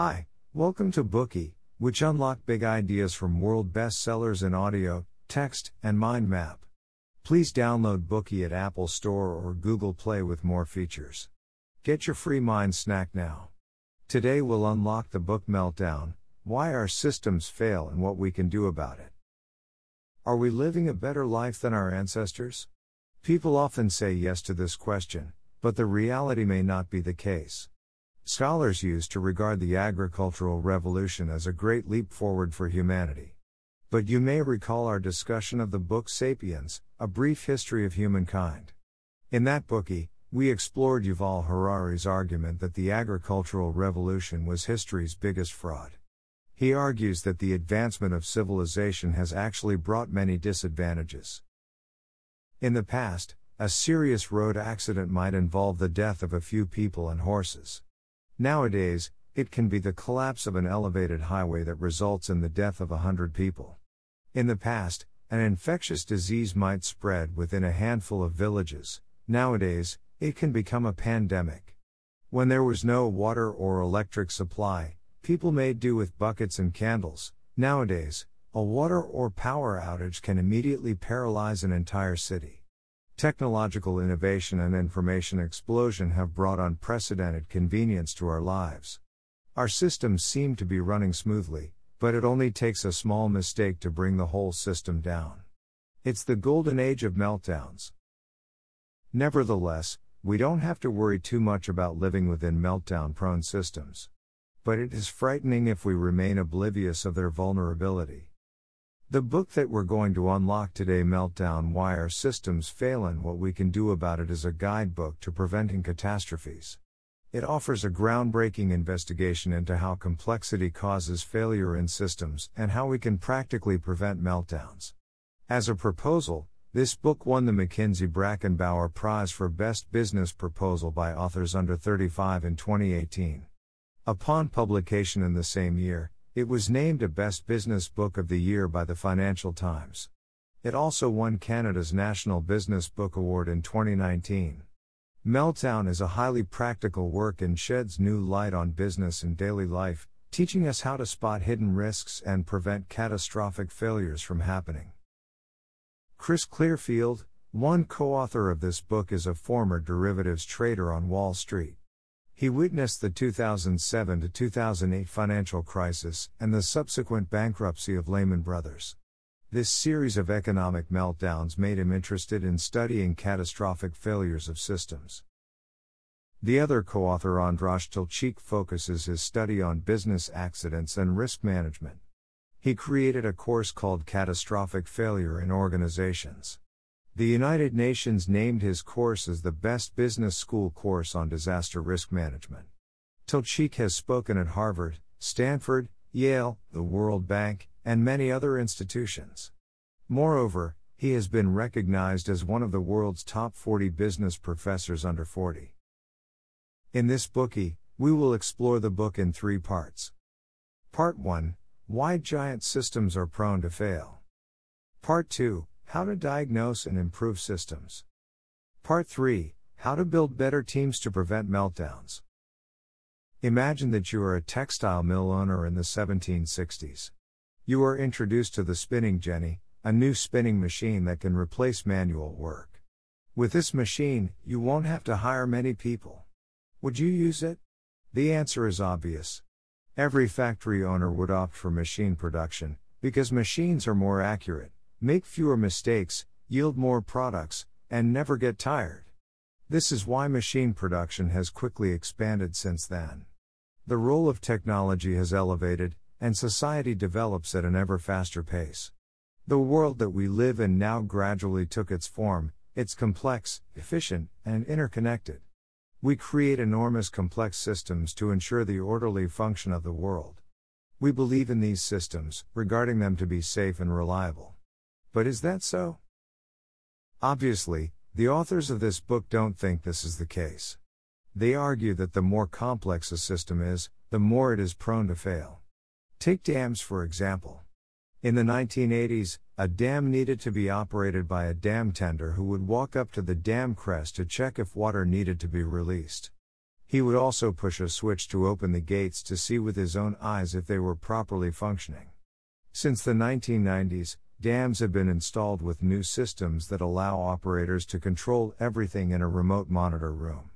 Hi, welcome to Bookey, which unlock big ideas from world bestsellers in audio, text, and mind map. Please download Bookey at Apple Store or Google Play with more features. Get your free mind snack now. Today we'll unlock the book Meltdown Why Our Systems Fail and What We Can Do About It. Are we living a better life than our ancestors? People often say yes to this question, but the reality may not be the case. Scholars used to regard the agricultural revolution as a great leap forward for humanity. But you may recall our discussion of the book Sapiens, A Brief History of Humankind. In that bookie, we explored Yuval Harari's argument that the agricultural revolution was history's biggest fraud. He argues that the advancement of civilization has actually brought many disadvantages. In the past, a serious road accident might involve the death of a few people and horses. Nowadays, it can be the collapse of an elevated highway that results in the death of a hundred people. In the past, an infectious disease might spread within a handful of villages. Nowadays, it can become a pandemic. When there was no water or electric supply, people made do with buckets and candles. Nowadays, a water or power outage can immediately paralyze an entire city. Technological innovation and information explosion have brought unprecedented convenience to our lives. Our systems seem to be running smoothly, but it only takes a small mistake to bring the whole system down. It's the golden age of meltdowns. Nevertheless, we don't have to worry too much about living within meltdown prone systems. But it is frightening if we remain oblivious of their vulnerability. The book that we're going to unlock today, Meltdown Why Our Systems Fail and What We Can Do About It, is a guidebook to preventing catastrophes. It offers a groundbreaking investigation into how complexity causes failure in systems and how we can practically prevent meltdowns. As a proposal, this book won the McKinsey Bracken Bower Prize for Best Business Proposal by Authors Under 35 in 2018. Upon publication in the same year, it was named a Best Business Book of the Year by the Financial Times. It also won Canada's National Business Book Award in 2019. Meltdown is a highly practical work and sheds new light on business and daily life, teaching us how to spot hidden risks and prevent catastrophic failures from happening. Chris Clearfield, one co author of this book, is a former derivatives trader on Wall Street. He witnessed the 2007 to 2008 financial crisis and the subsequent bankruptcy of Lehman Brothers. This series of economic meltdowns made him interested in studying catastrophic failures of systems. The other co author András Tilcsik focuses his study on business accidents and risk management. He created a course called Catastrophic Failure in Organizations. The United Nations named his course as the best business school course on disaster risk management. Tilcsik has spoken at Harvard, Stanford, Yale, the World Bank, and many other institutions. Moreover, he has been recognized as one of the world's top 40 business professors under 40. In this bookie, we will explore the book in three parts. Part 1 Why Giant Systems Are Prone to Fail. Part 2 how to diagnose and improve systems. Part 3 How to build better teams to prevent meltdowns. Imagine that you are a textile mill owner in the 1760s. You are introduced to the spinning jenny, a new spinning machine that can replace manual work. With this machine, you won't have to hire many people. Would you use it? The answer is obvious. Every factory owner would opt for machine production, because machines are more accurate make fewer mistakes, yield more products, and never get tired. This is why machine production has quickly expanded since then. The role of technology has elevated, and society develops at an ever faster pace. The world that we live in now gradually took its form, it's complex, efficient, and interconnected. We create enormous complex systems to ensure the orderly function of the world. We believe in these systems, regarding them to be safe and reliable. But is that so? Obviously, the authors of this book don't think this is the case. They argue that the more complex a system is, the more it is prone to fail. Take dams for example. In the 1980s, a dam needed to be operated by a dam tender who would walk up to the dam crest to check if water needed to be released. He would also push a switch to open the gates to see with his own eyes if they were properly functioning. Since the 1990s, dams have been installed with new systems that allow operators to control everything in a remote monitor room.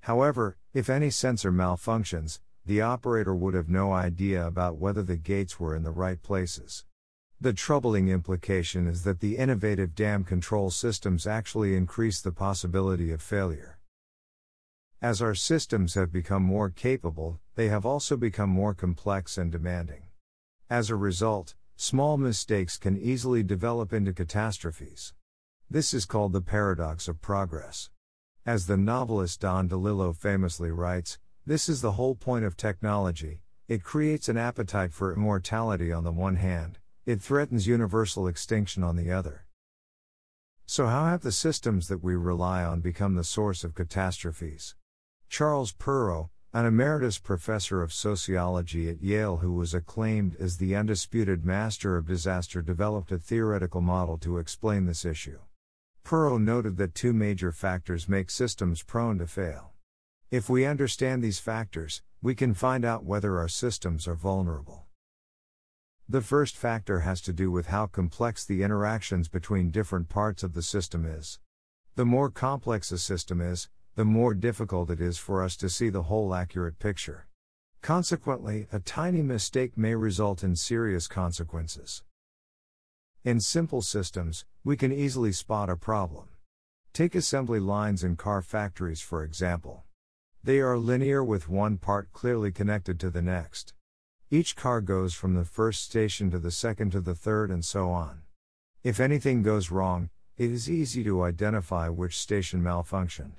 However, if any sensor malfunctions, the operator would have no idea about whether the gates were in the right places. The troubling implication is that the innovative dam control systems actually increase the possibility of failure. As our systems have become more capable, they have also become more complex and demanding. As a result, small mistakes can easily develop into catastrophes. This is called the paradox of progress. As the novelist Don DeLillo famously writes, this is the whole point of technology it creates an appetite for immortality on the one hand, it threatens universal extinction on the other. So, how have the systems that we rely on become the source of catastrophes? Charles Perrow, an emeritus professor of sociology at Yale who was acclaimed as the undisputed master of disaster, developed a theoretical model to explain this issue. Perrow noted that two major factors make systems prone to fail. If we understand these factors, we can find out whether our systems are vulnerable. The first factor has to do with how complex the interactions between different parts of the system is. The more complex a system is, the more difficult it is for us to see the whole accurate picture. Consequently, a tiny mistake may result in serious consequences. In simple systems, we can easily spot a problem. Take assembly lines in car factories, for example. They are linear with one part clearly connected to the next. Each car goes from the first station to the second to the third and so on. If anything goes wrong, it is easy to identify which station malfunctioned.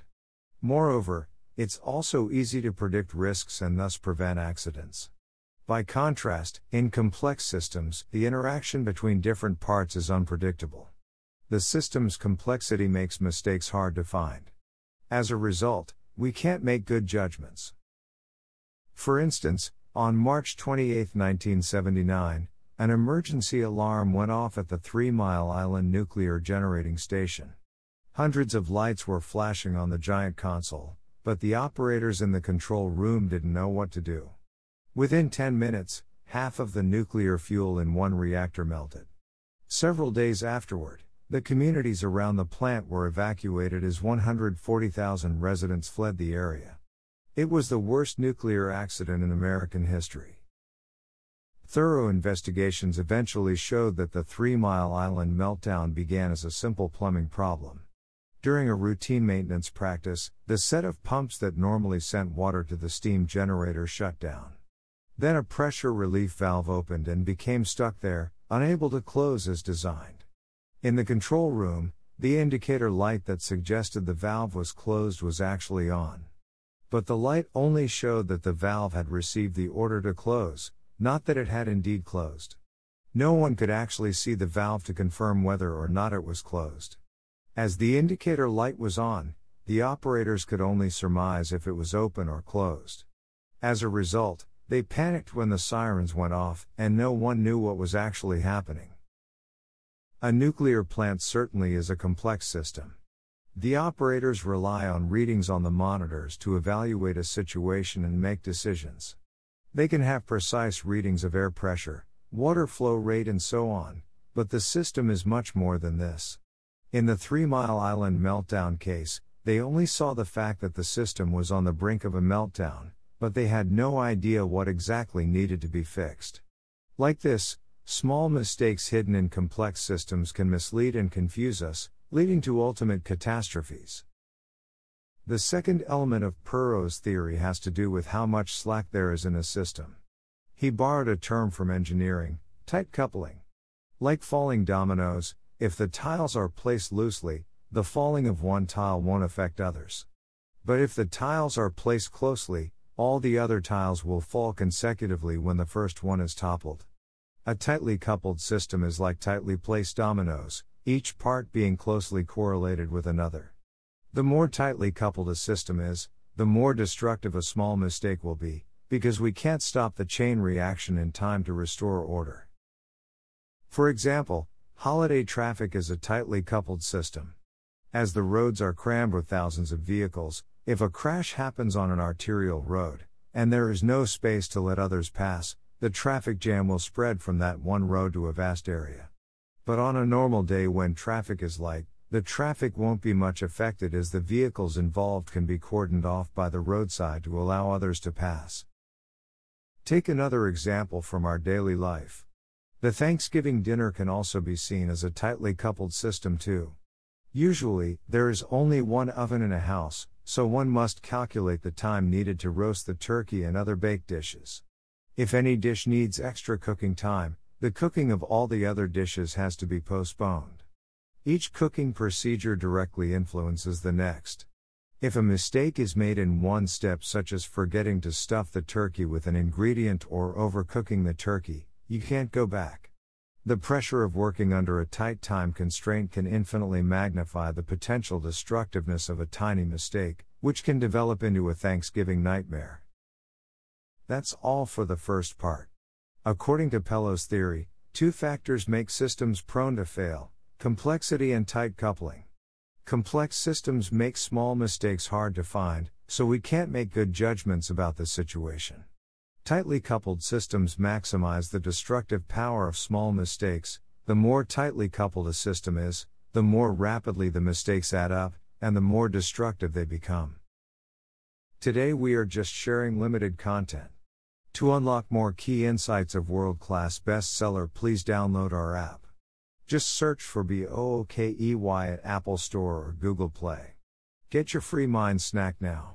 Moreover, it's also easy to predict risks and thus prevent accidents. By contrast, in complex systems, the interaction between different parts is unpredictable. The system's complexity makes mistakes hard to find. As a result, we can't make good judgments. For instance, on March 28, 1979, an emergency alarm went off at the Three Mile Island Nuclear Generating Station. Hundreds of lights were flashing on the giant console, but the operators in the control room didn't know what to do. Within 10 minutes, half of the nuclear fuel in one reactor melted. Several days afterward, the communities around the plant were evacuated as 140,000 residents fled the area. It was the worst nuclear accident in American history. Thorough investigations eventually showed that the Three Mile Island meltdown began as a simple plumbing problem. During a routine maintenance practice, the set of pumps that normally sent water to the steam generator shut down. Then a pressure relief valve opened and became stuck there, unable to close as designed. In the control room, the indicator light that suggested the valve was closed was actually on. But the light only showed that the valve had received the order to close, not that it had indeed closed. No one could actually see the valve to confirm whether or not it was closed. As the indicator light was on, the operators could only surmise if it was open or closed. As a result, they panicked when the sirens went off, and no one knew what was actually happening. A nuclear plant certainly is a complex system. The operators rely on readings on the monitors to evaluate a situation and make decisions. They can have precise readings of air pressure, water flow rate, and so on, but the system is much more than this. In the Three Mile Island meltdown case, they only saw the fact that the system was on the brink of a meltdown, but they had no idea what exactly needed to be fixed. Like this, small mistakes hidden in complex systems can mislead and confuse us, leading to ultimate catastrophes. The second element of Perrow's theory has to do with how much slack there is in a system. He borrowed a term from engineering, tight coupling. Like falling dominoes, if the tiles are placed loosely, the falling of one tile won't affect others. But if the tiles are placed closely, all the other tiles will fall consecutively when the first one is toppled. A tightly coupled system is like tightly placed dominoes, each part being closely correlated with another. The more tightly coupled a system is, the more destructive a small mistake will be, because we can't stop the chain reaction in time to restore order. For example, Holiday traffic is a tightly coupled system. As the roads are crammed with thousands of vehicles, If a crash happens on an arterial road, and there is no space to let others pass, the traffic jam will spread from that one road to a vast area. But on a normal day when traffic is light, the traffic won't be much affected as the vehicles involved can be cordoned off by the roadside to allow others to pass. Take another example from our daily life. The Thanksgiving dinner can also be seen as a tightly coupled system, too. Usually, there is only one oven in a house, so one must calculate the time needed to roast the turkey and other baked dishes. If any dish needs extra cooking time, the cooking of all the other dishes has to be postponed. Each cooking procedure directly influences the next. If a mistake is made in one step, such as forgetting to stuff the turkey with an ingredient or overcooking the turkey, you can't go back. The pressure of working under a tight time constraint can infinitely magnify the potential destructiveness of a tiny mistake, which can develop into a Thanksgiving nightmare. That's all for the first part. According to Perrow's theory, two factors make systems prone to fail complexity and tight coupling. Complex systems make small mistakes hard to find, so we can't make good judgments about the situation. Tightly coupled systems maximize the destructive power of small mistakes. The more tightly coupled a system is, the more rapidly the mistakes add up, and the more destructive they become. Today we are just sharing limited content. To unlock more key insights of world class bestseller, please download our app. Just search for BOOKEY at Apple Store or Google Play. Get your free mind snack now.